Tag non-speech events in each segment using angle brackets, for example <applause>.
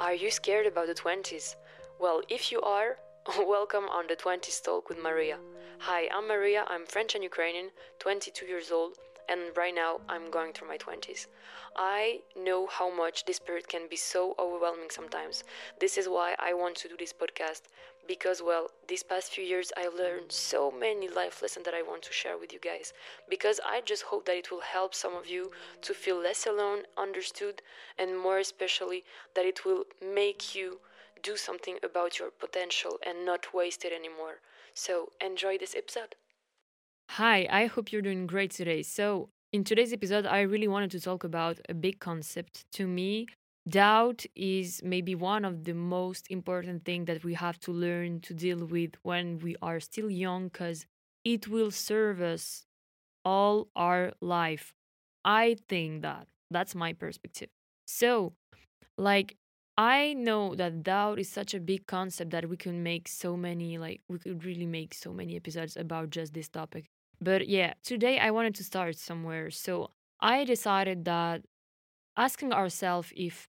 Are you scared about the 20s? Well, if you are, <laughs> welcome on the 20s Talk with Maria. Hi, I'm Maria, I'm French and Ukrainian, 22 years old, and right now I'm going through my 20s. I know how much this period can be so overwhelming sometimes. This is why I want to do this podcast because, well, these past few years I've learned so many life lessons that I want to share with you guys. Because I just hope that it will help some of you to feel less alone, understood, and more especially that it will make you do something about your potential and not waste it anymore. So, enjoy this episode. Hi, I hope you're doing great today. So, in today's episode, I really wanted to talk about a big concept. To me, doubt is maybe one of the most important things that we have to learn to deal with when we are still young because it will serve us all our life. I think that. That's my perspective. So, like, I know that doubt is such a big concept that we can make so many, like, we could really make so many episodes about just this topic. But yeah, today I wanted to start somewhere. So I decided that asking ourselves if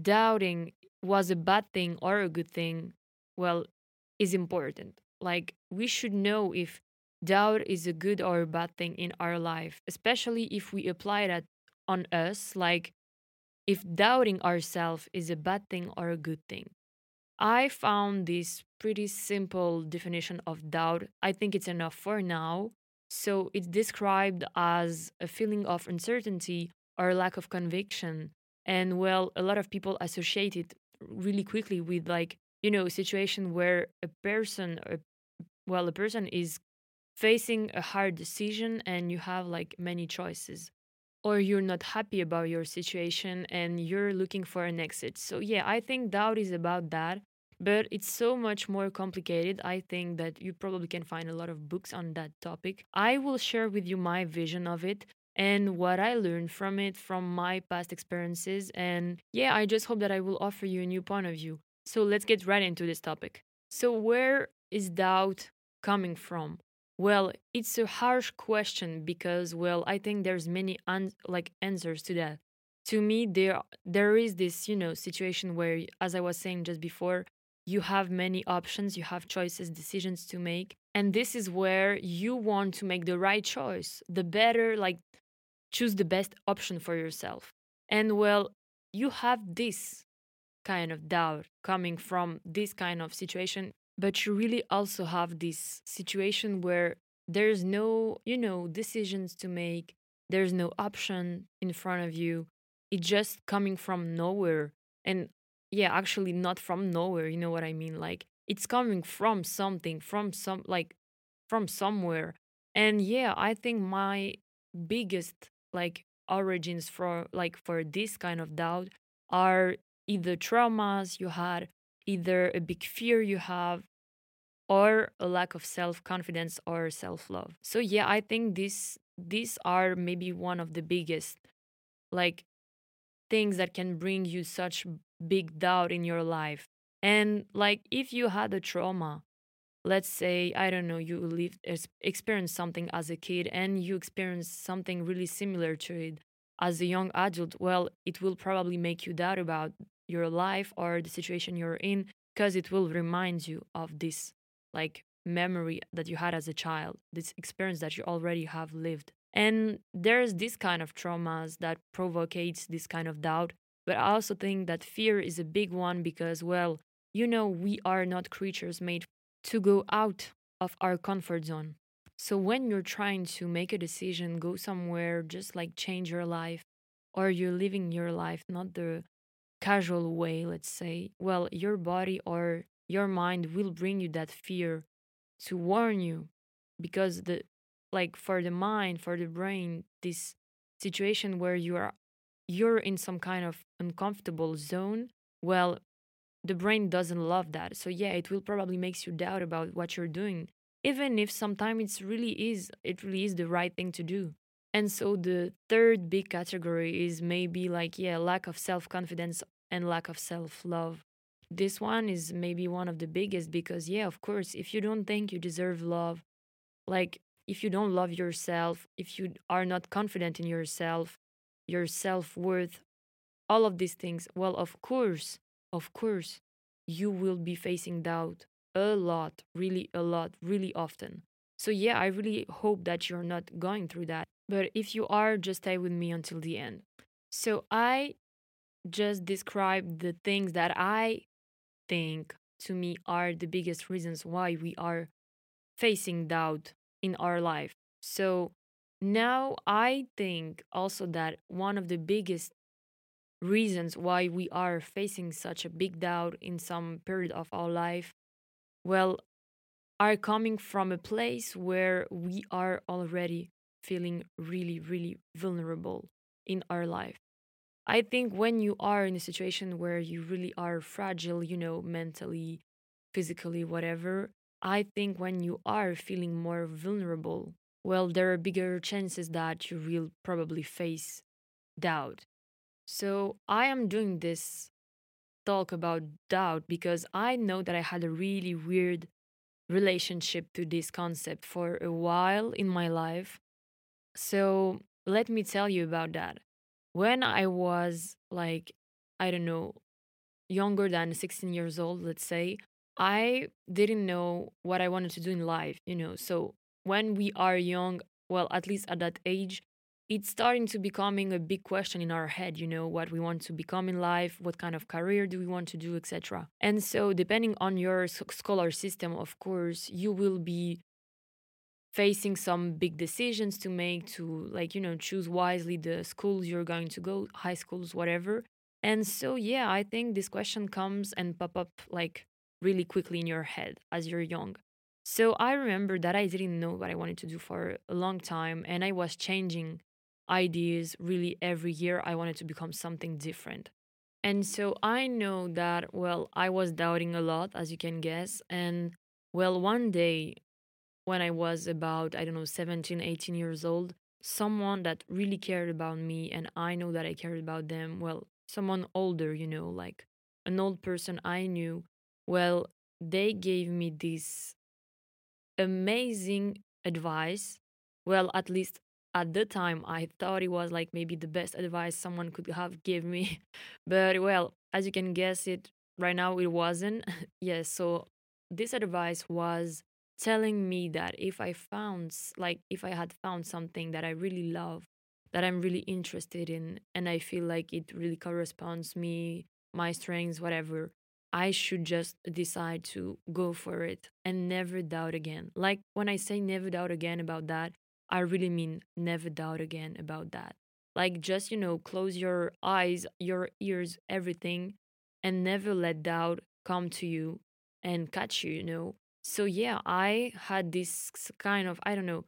doubting was a bad thing or a good thing, well, is important. Like, we should know if doubt is a good or a bad thing in our life, especially if we apply that on us, like if doubting ourselves is a bad thing or a good thing. I found this pretty simple definition of doubt. I think it's enough for now. So it's described as a feeling of uncertainty or lack of conviction. And well, a lot of people associate it really quickly with like, you know, a situation where a person, a, well, a person is facing a hard decision and you have like many choices or you're not happy about your situation and you're looking for an exit. So yeah, I think doubt is about that but it's so much more complicated. I think that you probably can find a lot of books on that topic. I will share with you my vision of it and what I learned from it from my past experiences. And yeah, I just hope that I will offer you a new point of view. So let's get right into this topic. So, where is doubt coming from? Well, it's a harsh question because, well, I think there's many un- like answers to that. To me, there there is this, you know, situation where, as I was saying just before, you have many options, you have choices, decisions to make. And this is where you want to make the right choice, the better, like choose the best option for yourself. And well, you have this kind of doubt coming from this kind of situation, but you really also have this situation where there's no, you know, decisions to make, there's no option in front of you. It's just coming from nowhere. And yeah actually not from nowhere you know what i mean? Like it's coming from something from some like from somewhere. And yeah i think my biggest like origins for like for this kind of doubt are either traumas you had either a big fear you have or a lack of self-confidence or self-love. So yeah i think this these are maybe one of the biggest like things that can bring you such big doubt in your life. And like if you had a trauma, let's say, I don't know, you lived, experienced something as a kid and you experienced something really similar to it as a young adult, well, it will probably make you doubt about your life or the situation you're in because it will remind you of this like memory that you had as a child, this experience that you already have lived. And there's this kind of traumas that provocates this kind of doubt but I also think that fear is a big one because, well, you know, we are not creatures made to go out of our comfort zone. So when you're trying to make a decision, go somewhere, just like change your life, or you're living your life not the casual way, let's say, well, your body or your mind will bring you that fear to warn you because the like for the mind, for the brain, this situation where you are you're in some kind of uncomfortable zone, well, the brain doesn't love that. So yeah, it will probably makes you doubt about what you're doing, even if sometimes it's really is it really is the right thing to do. And so the third big category is maybe like yeah, lack of self-confidence and lack of self-love. This one is maybe one of the biggest because yeah, of course, if you don't think you deserve love, like if you don't love yourself, if you are not confident in yourself, your self worth, all of these things, well, of course, of course, you will be facing doubt a lot, really a lot, really often. So, yeah, I really hope that you're not going through that. But if you are, just stay with me until the end. So, I just described the things that I think to me are the biggest reasons why we are facing doubt in our life. So, now I think also that one of the biggest reasons why we are facing such a big doubt in some period of our life, well, are coming from a place where we are already feeling really, really vulnerable in our life. I think when you are in a situation where you really are fragile, you know, mentally, physically, whatever, I think when you are feeling more vulnerable, well, there are bigger chances that you will probably face doubt. So I am doing this talk about doubt because I know that I had a really weird relationship to this concept for a while in my life. So let me tell you about that. When I was like, I don't know, younger than 16 years old, let's say, I didn't know what I wanted to do in life, you know. So when we are young, well, at least at that age, it's starting to becoming a big question in our head you know what we want to become in life what kind of career do we want to do etc and so depending on your scholar system of course you will be facing some big decisions to make to like you know choose wisely the schools you're going to go high schools whatever. And so yeah i think this question comes and pop up like really quickly in your head as you're young so i remember that i didn't know what i wanted to do for a long time and i was changing ideas really every year i wanted to become something different. And so i know that well i was doubting a lot as you can guess and well one day when i was about i don't know 17 18 years old someone that really cared about me and i know that i cared about them well someone older you know like an old person i knew well they gave me this amazing advice. Well at least at the time i thought it was like maybe the best advice someone could have give me. <laughs> But well as you can guess it right now it wasn't. <laughs> Yes so this advice was telling me that if i found like if i had found something that i really love that i'm really interested in and i feel like it really corresponds me my strengths whatever i should just decide to go for it and never doubt again like when i say never doubt again about that I really mean never doubt again about that. Like, just, you know, close your eyes, your ears, everything, and never let doubt come to you and catch you, you know? So, yeah, I had this kind of, I don't know,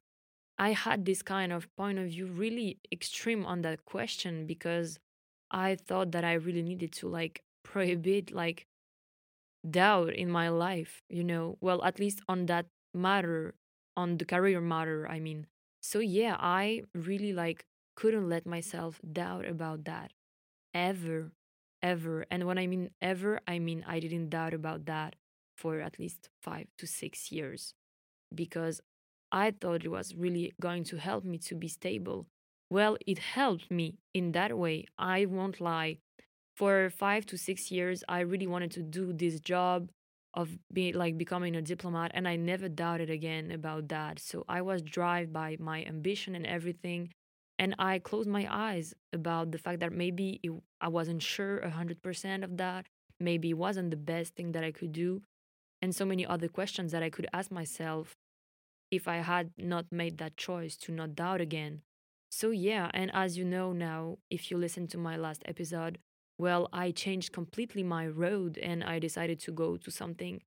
I had this kind of point of view really extreme on that question because I thought that I really needed to like <laughs> prohibit like doubt in my life, you know, well, at least on that matter, on the career matter, I mean. So yeah, I really like couldn't let myself doubt about that ever, ever. And when I mean ever, I mean I didn't doubt about that for at least five to six years because I thought it was really going to help me to be stable. Well, it helped me in that way. I won't lie. For five to six years, I really wanted to do this job of being like becoming a diplomat and i never doubted again about that. So i was driven by my ambition and everything and i closed my eyes about the fact that maybe it, i wasn't sure 100% of that maybe it wasn't the best thing that i could do and so many other questions that i could ask myself if i had not made that choice to not doubt again. So yeah and as you know now if you listen to my last episode well, I changed completely my road and I decided to go to something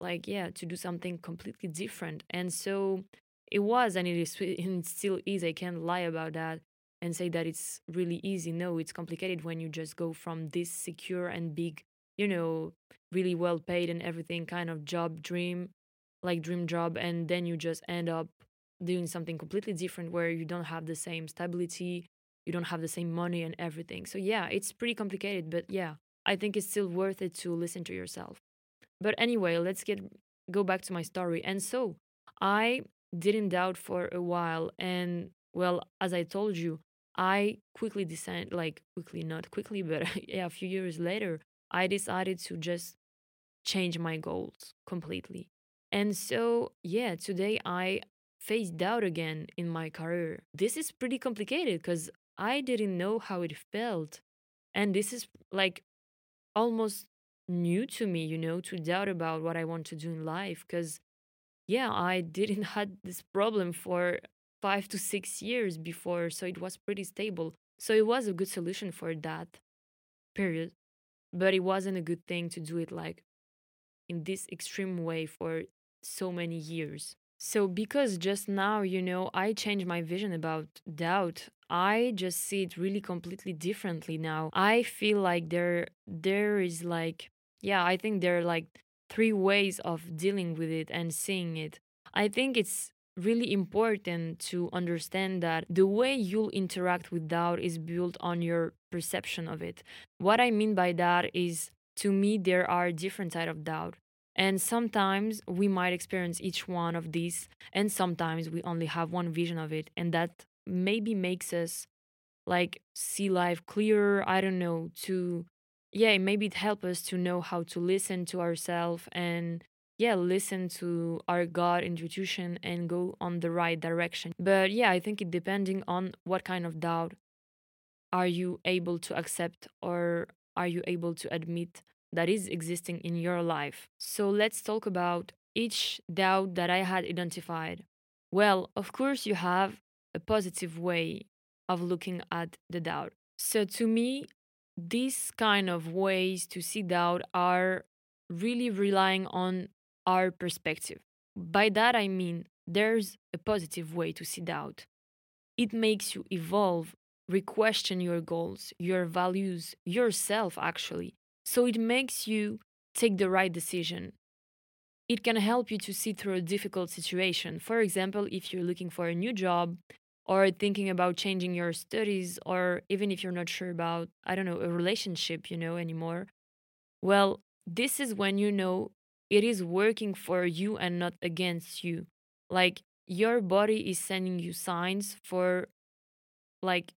like, yeah, to do something completely different. And so it was, and it is, <laughs> and it still is. I can't lie about that and say that it's really easy. No, it's complicated when you just go from this secure and big, you know, really well paid and everything kind of job dream, like dream job, and then you just end up doing something completely different where you don't have the same stability you don't have the same money and everything. So yeah, it's pretty complicated, but yeah, I think it's still worth it to listen to yourself. But anyway, let's get go back to my story. And so, I didn't doubt for a while and well, as I told you, I quickly decided like quickly not quickly, but <laughs> yeah, a few years later, I decided to just change my goals completely. And so, yeah, today I face doubt again in my career. This is pretty complicated because I didn't know how it felt. And this is like almost new to me, you know, to doubt about what I want to do in life. Because, yeah, I <laughs> didn't had this problem for five to six years before. So it was pretty stable. So it was a good solution for that period. But it wasn't a good thing to do it like in this extreme way for so many years. So, because just now, you know, I changed my vision about doubt, I just see it really completely differently now. I feel like there there is like yeah, I think there are like three ways of dealing with it and seeing it. I think it's really important to understand that the way you'll interact with doubt is built on your perception of it. What I mean by that is to me there are different type of doubt. And sometimes we might experience each one of these, and sometimes we only have one vision of it, and that maybe makes us like see life clearer. I don't know, to yeah, maybe it helps us to know how to listen to ourselves and yeah, listen to our God intuition and go on the right direction. But yeah, I think it depending on what kind of doubt are you able to accept or are you able to admit that is existing in your life. So let's talk about each doubt that I had identified. Well, of course, you have a positive way of looking at the doubt. So to me, these kind of ways to see doubt are really relying on our perspective. By that, I mean there's a positive way to see doubt. It makes you evolve, re-question your goals, your values, yourself, actually. So it makes you take the right decision. It can help you to see through a difficult situation. For example, if you're looking for a new job or thinking about changing your studies, or even if you're not sure about, I don't know, a relationship, you know, anymore. Well, this is when you know it is working for you and not against you. Like your body is sending you signs for like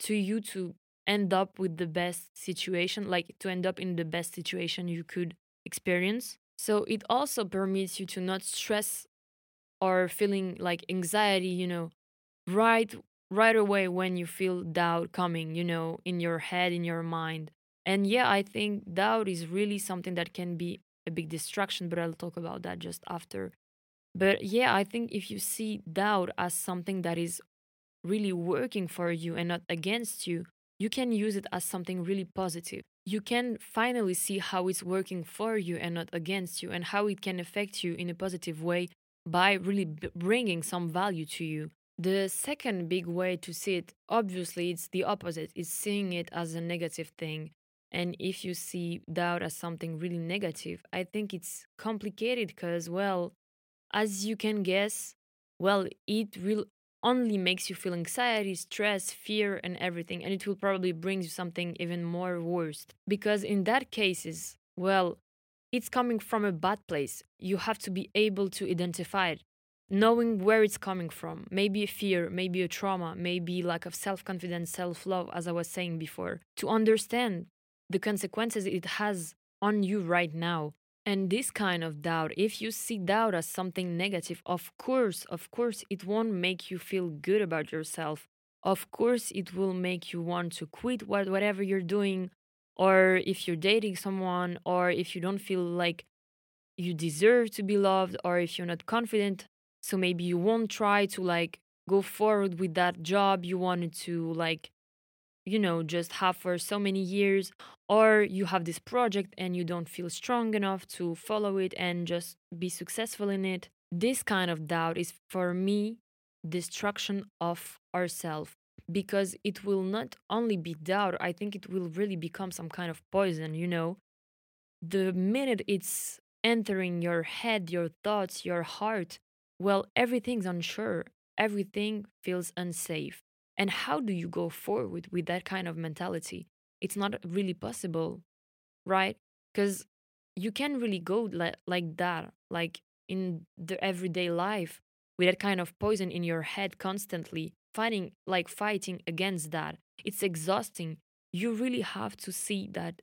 to you to end up with the best situation, like to end up in the best situation you could experience. So it also permits you to not stress or feeling like anxiety, you know, right right away when you feel doubt coming, you know, in your head, in your mind. And yeah, I think doubt is really something that can be a big distraction, but I'll talk about that just after. But yeah, I think if you see doubt as something that is really working for you and not against you, you can use it as something really positive. You can finally see how it's working for you and not against you, and how it can affect you in a positive way by really bringing some value to you. The second big way to see it, obviously, it's the opposite. It's seeing it as a negative thing. And if you see doubt as something really negative, I think it's complicated because, well, as you can guess, well, it will only makes you feel anxiety, stress, fear, and everything, and it will probably bring you something even more worse. Because in that cases, well, it's coming from a bad place. You have to be able to identify it, knowing where it's coming from. Maybe a fear, maybe a trauma, maybe lack of self confidence, self love, as I was saying before. To understand the consequences it has on you right now and this kind of doubt, if you see doubt as something negative, of course, of course, it won't make you feel good about yourself. Of course, it will make you want to quit what, whatever you're doing, or if you're dating someone, or if you don't feel like you deserve to be loved, or if you're not confident. So maybe you won't try to like go forward with that job you wanted to like you know just have for so many years or you have this project and you don't feel strong enough to follow it and just be successful in it this kind of doubt is for me destruction of ourself because it will not only be doubt i think it will really become some kind of poison you know? The minute it's entering your head your thoughts your heart well everything's unsure everything feels unsafe and how do you go forward with that kind of mentality? It's not really possible, right? Because you can't really go like, like that, like in the everyday life with that kind of poison in your head constantly, fighting, like fighting against that. It's exhausting. You really have to see that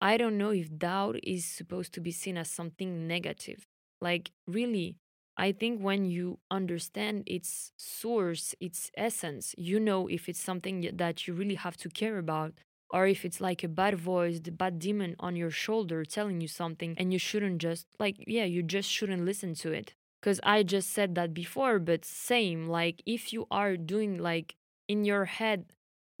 I don't know if doubt is supposed to be seen as something negative. Like, really, I think when you understand its source, its essence, you know if it's something that you really have to care about, or if it's like a bad voice, the bad demon on your shoulder telling you something, and you shouldn't just, like, yeah, you just shouldn't listen to it. Because I just said that before, but same, like, if you are doing, like, in your head,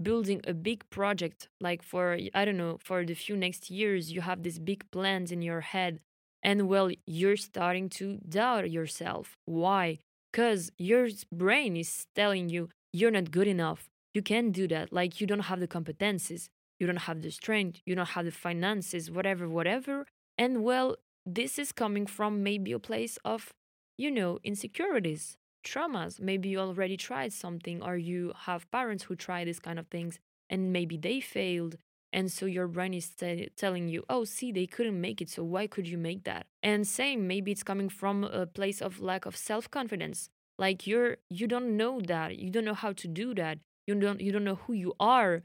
building a big project like for i don't know for the few next years you have these big plans in your head and well you're starting to doubt yourself. Why? Because your brain is telling you you're not good enough. You can't do that. Like you don't have the competencies. You don't have the strength. You don't have the finances whatever whatever. And well this is coming from maybe a place of you know insecurities traumas. Maybe you already tried something, or you have parents who try these kind of things and maybe they failed. And so your brain is te- telling you, oh, see, they couldn't make it. So why could you make that? And same, maybe it's coming from a place of lack of self confidence. Like you're, you don't know that. You don't know how to do that. You don't, you don't know who you are.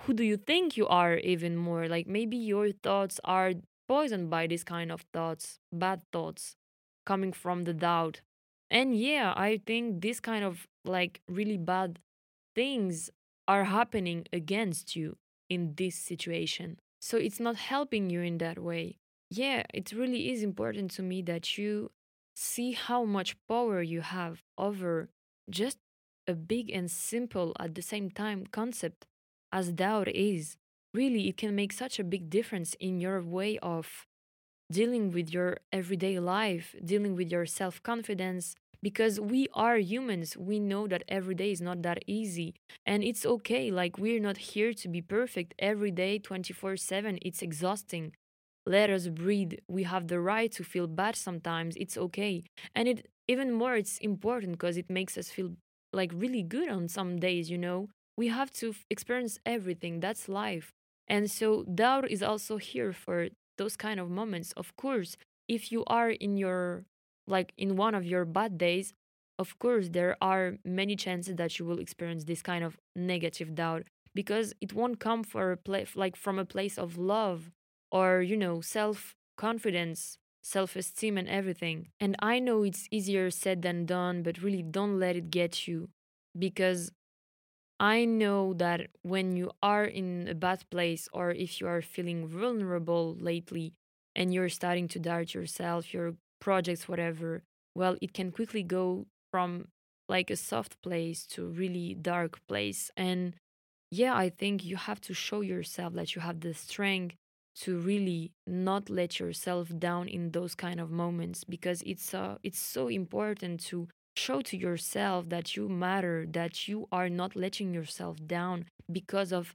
Who do you think you are even more? Like maybe your thoughts are poisoned by this kind of thoughts, bad thoughts coming from the doubt and yeah, I think this kind of like really bad things are happening against you in this situation. So it's not helping you in that way. Yeah, it really is important to me that you see how much power you have over just a big and simple at the same time concept as doubt is. Really, it can make such a big difference in your way of dealing with your everyday life, dealing with your self confidence, because we are humans. We know that every day is not that easy. And it's okay. Like, we're not here to be perfect every day, 24 7. It's exhausting. Let us breathe. We have the right to feel bad sometimes. It's okay. And it even more, it's important because it makes us feel like really good on some days, you know? We have to experience everything. That's life. And so doubt is also here for those kind of moments. Of course, if you are in your like in one of your bad days, of course there are many chances that you will experience this kind of negative doubt because it won't come for a like from a place of love or you know self confidence self-esteem and everything. And i know it's easier said than done but really don't let it get you because I know that when you are in a bad place or if you are feeling vulnerable lately and you're starting to doubt yourself, your projects, whatever, well, it can quickly go from like a soft place to really dark place. And yeah, I think you have to show yourself that you have the strength to really not let yourself down in those kind of moments because it's uh, it's so important to show to yourself that you matter, that you are not letting yourself down because of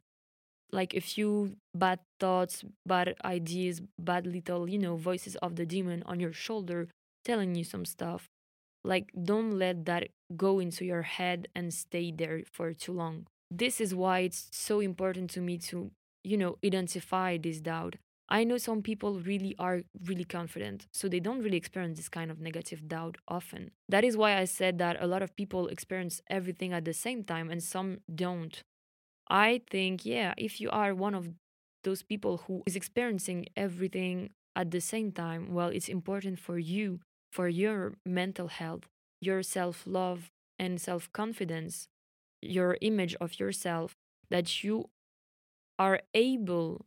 like a few bad thoughts, bad ideas, bad little, you know, voices of the demon on your shoulder telling you some stuff. Like, don't let that go into your head and stay there for too long. This is why it's so important to me to, you know, identify this doubt. I know some people really are really confident, so they don't really experience this kind of negative doubt often. That is why I said that a lot of people experience everything at the same time and some don't. I think, yeah, if you are one of those people who is experiencing everything at the same time, well, it's important for you, for your mental health, your self love and self confidence, your image of yourself, that you are able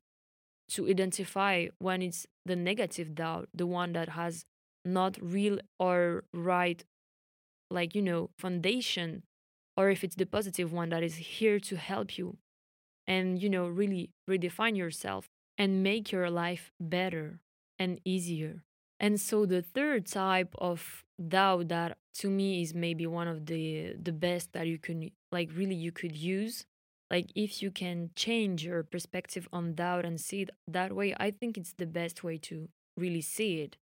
to identify when it's the negative doubt, the one that has not real or right, like, you know, foundation, or if it's the positive one that is here to help you and you know really redefine yourself and make your life better and easier. And so the third type of doubt that to me is maybe one of the the best that you can like really you could use like if you can change your perspective on doubt and see it that way i think it's the best way to really see it.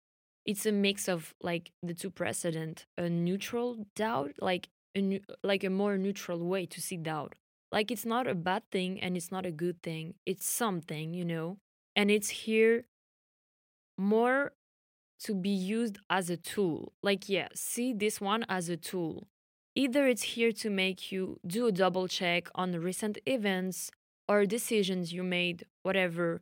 It's a mix of like the two precedent a neutral doubt like a like a more neutral way to see doubt like it's not a bad thing and it's not a good thing. It's something, you know, and it's here more to be used as a tool. Like, yeah, see this one as a tool. Either it's here to make you do a double check on recent events or decisions you made, whatever,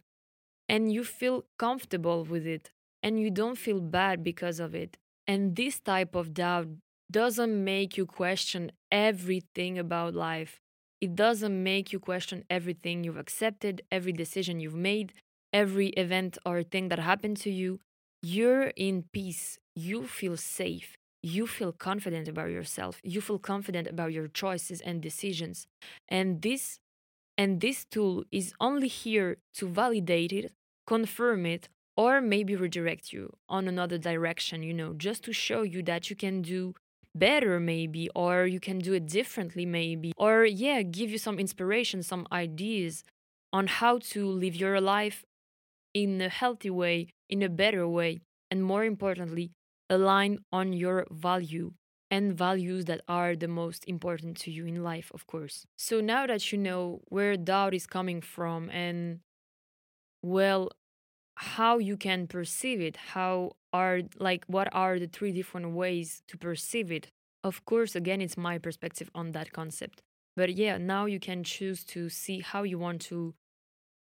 and you feel comfortable with it and you don't feel bad because of it. And this type of doubt doesn't make you question everything about life. It doesn't make you question everything you've accepted, every decision you've made, every event or thing that happened to you. You're in peace. You feel safe. You feel confident about yourself. You feel confident about your choices and decisions. And this and this tool is only here to validate it, confirm it, or maybe redirect you on another direction, you know, just to show you that you can do better maybe or you can do it differently maybe or yeah give you some inspiration some ideas on how to live your life in a healthy way in a better way and more importantly align on your value and values that are the most important to you in life of course. So now that you know where doubt is coming from and well how you can perceive it how are like what are the three different ways to perceive it. Of course again it's my perspective on that concept. But yeah now you can choose to see how you want to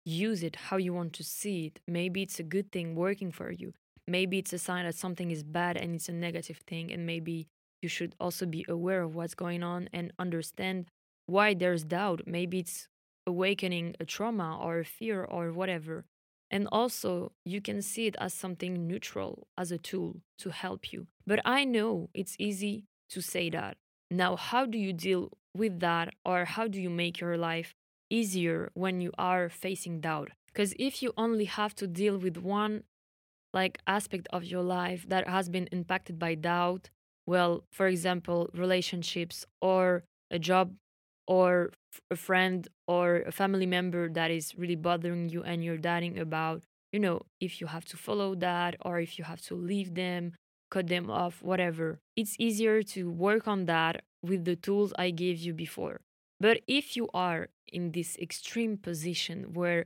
use it how you want to see it. Maybe it's a good thing working for you. Maybe it's a sign that something is bad and it's a negative thing and maybe you should also be aware of what's going on and understand why there's doubt. Maybe it's awakening a trauma or a fear or whatever and also, you can see it as something neutral, as a tool to help you. But I know it's easy to say that. Now, how do you deal with that, or how do you make your life easier when you are facing doubt? Because if you only have to deal with one like aspect of your life that has been impacted by doubt, well, for example, relationships or a job or a friend or a family member that is really bothering you and you're doubting about, you know, if you have to follow that or if you have to leave them, cut them off, whatever. It's easier to work on that with the tools I gave you before. But if you are in this extreme position where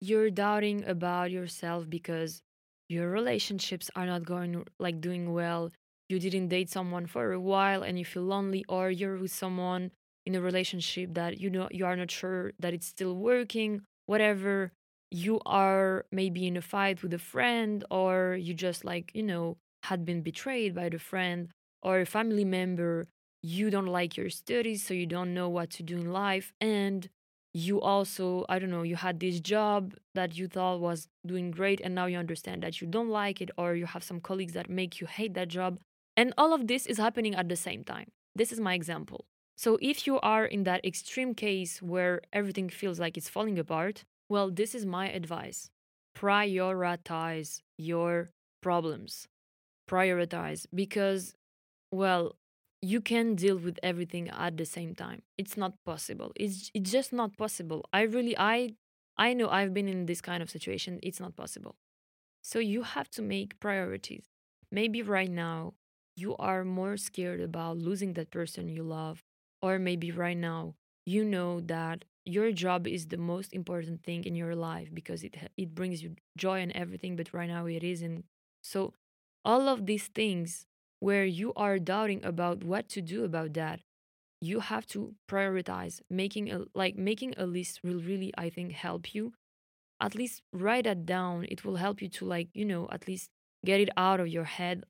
you're doubting about yourself because your relationships are not going like doing well, you didn't date someone for a while and you feel lonely, or you're with someone in a relationship that you know you are not sure that it's still working whatever you are maybe in a fight with a friend or you just like you know had been betrayed by the friend or a family member you don't like your studies so you don't know what to do in life and you also i don't know you had this job that you thought was doing great and now you understand that you don't like it or you have some colleagues that make you hate that job and all of this is happening at the same time. This is my example so, if you are in that extreme case where everything feels like it's falling apart, well, this is my advice prioritize your problems. Prioritize because, well, you can deal with everything at the same time. It's not possible. It's, it's just not possible. I really, I, I know I've been in this kind of situation. It's not possible. So you have to make priorities. Maybe right now you are more scared about losing that person you love or maybe right now, you know that your job is the most important thing in your life because it it brings you joy and everything, but right now it isn't. So all of these things where you are doubting about what to do about that, you have to prioritize. Making a like making a list will really, I think, help you. At least write that down. It will help you to like, you know, at least get it out of your head,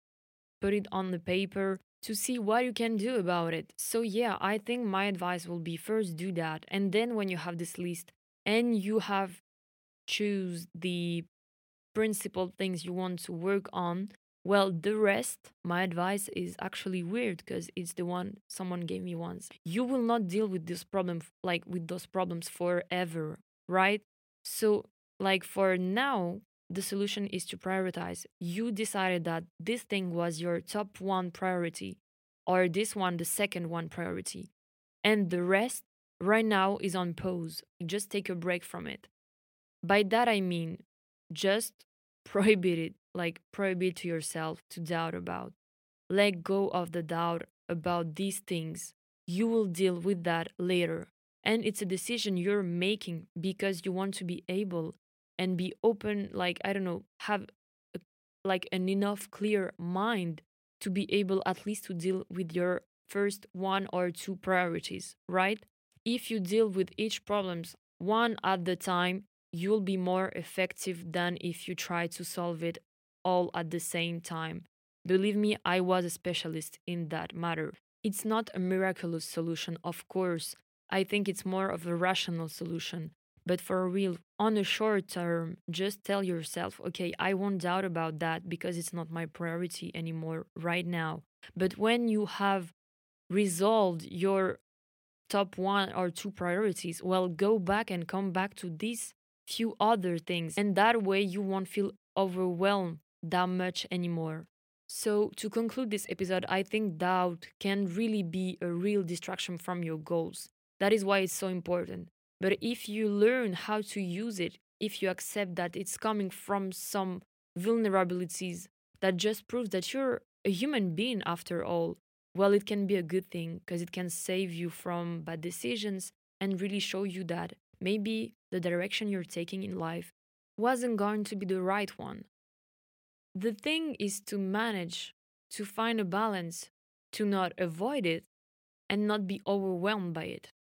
put it on the paper, to see what you can do about it. So, yeah, I think my advice will be first do that. And then, when you have this list and you have choose the principal things you want to work on, well, the rest, my advice is actually weird because it's the one someone gave me once. You will not deal with this problem, like with those problems forever, right? So, like for now, the solution is to prioritize. You decided that this thing was your top one priority, or this one the second one priority. And the rest right now is on pause. Just take a break from it. By that I mean just <laughs> prohibit it, like prohibit to yourself to doubt about. Let go of the doubt about these things. You will deal with that later. And it's a decision you're making because you want to be able and be open like i don't know have a, like an enough clear mind to be able at least to deal with your first one or two priorities right if you deal with each problems one at the time you'll be more effective than if you try to solve it all at the same time. Believe me, I was a specialist in that matter. It's not a miraculous solution, of course. I think it's more of a rational solution. But for real, on a short term, just tell yourself, okay, I won't doubt about that because it's not my priority anymore right now. But when you have resolved your top one or two priorities, well, go back and come back to these few other things. And that way you won't feel overwhelmed that much anymore. So, to conclude this episode, I think doubt can really be a real distraction from your goals. That is why it's so important. But if you learn how to use it, if you accept that it's coming from some vulnerabilities that just proves that you're a human being after all, well, it can be a good thing because it can save you from bad decisions and really show you that maybe the direction you're taking in life wasn't going to be the right one. The thing is to manage, to find a balance, to not avoid it, and not be overwhelmed by it.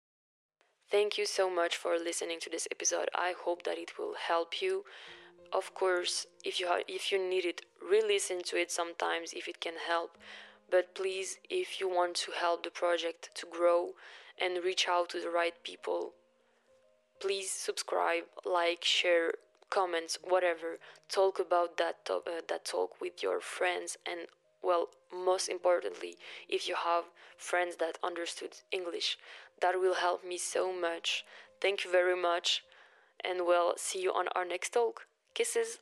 Thank you so much for listening to this episode. I hope that it will help you. Of course, if you ha- if you need it, re-listen to it sometimes if it can help. But please, if you want to help the project to grow and reach out to the right people, please subscribe, like, share, comments, whatever. Talk about that uh, that talk with your friends and well, most importantly, if you have friends that understood English, that will help me so much. Thank you very much and we'll see you on our next talk. Kisses.